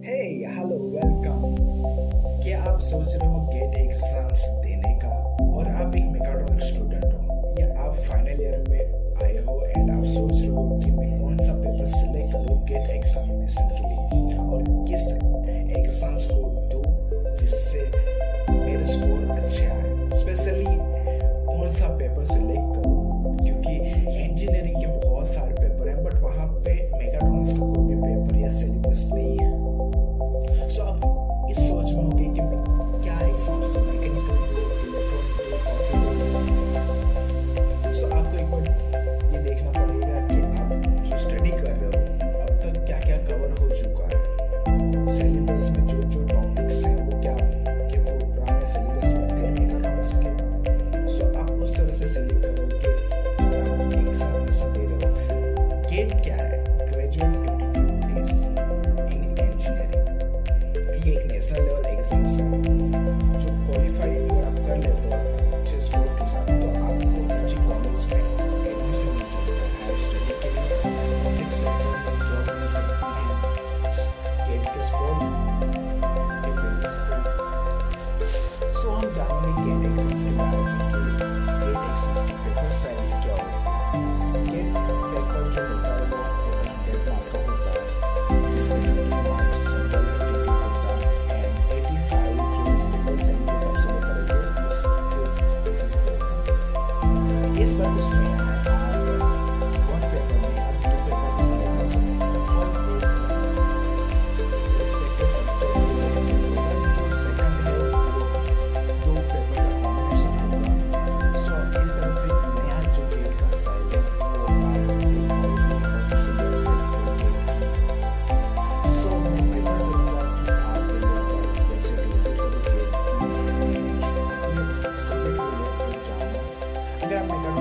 Hello welcome क्या आप सोच रहे हो गेट एग्ज़ाम्स देने का? और आप एक मेकाट्रॉनिक स्टूडेंट हो? या आप फाइनल ईयर में आए हो एंड आप सोच रहे हो कि मैं कौन सा पेपर सिलेक्ट करूँ गेट एग्जामिनेशन के लिए? और किस एग्ज़ाम्स को दूँ जिससे मेरे स्कोर अच्छे आए? स्पेशली कौन सा पेपर सिलेक्ट करूँ? क्योंकि इंजीनियरिंग के बहुत सारे पेपर हैं बट वहाँ पे मेकाट्रॉनिक्स का कोई भी पेपर या सिलेबस नहीं है। सो आप इस सोच में होंगे कि क्या एग्ज़ाम से आपको एक बार ये देखना पड़ेगा कि आप जो स्टडी कर रहे हो, अब तक क्या क्या कवर हो चुका है? सिलेबस में जो जो टॉपिक्स हैं, वो क्या? के पुराने सिलेबस में थे इकोनॉमिक्स के सो आप उस तरह से सिलेक्ट करो कि आप एग्जामिनेशन दे रहे हो गेट क्या है?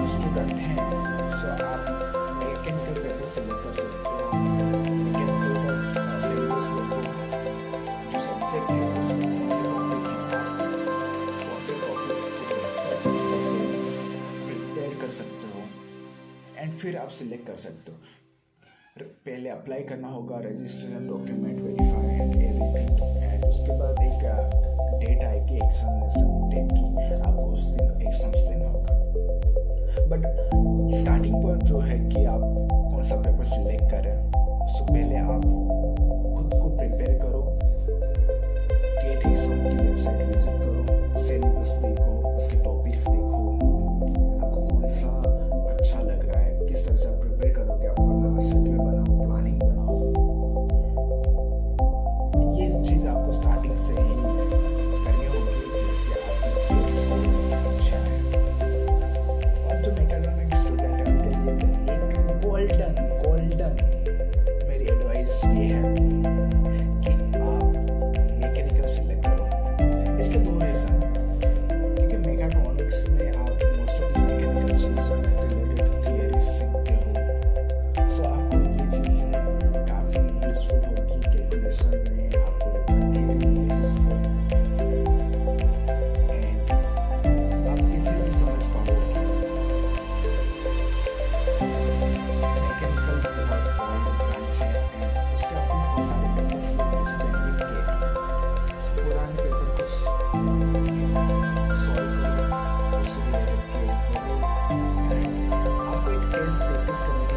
स्टूडेंट हैं सो आप मैकेनिकल पेपर से प्रिपेयर कर सकते हो। एंड फिर आप सिलेक्ट कर सकते हो। पहले अप्लाई करना होगा registration document verify and everything starting point जो है कि आप कौन सा पेपर सिलेक्ट करें उससे पहले आप खुद को प्रिपेयर करो। गेट एग्ज़ाम की वेबसाइट विज़िट करो सिलेबस देखो। is disconnected.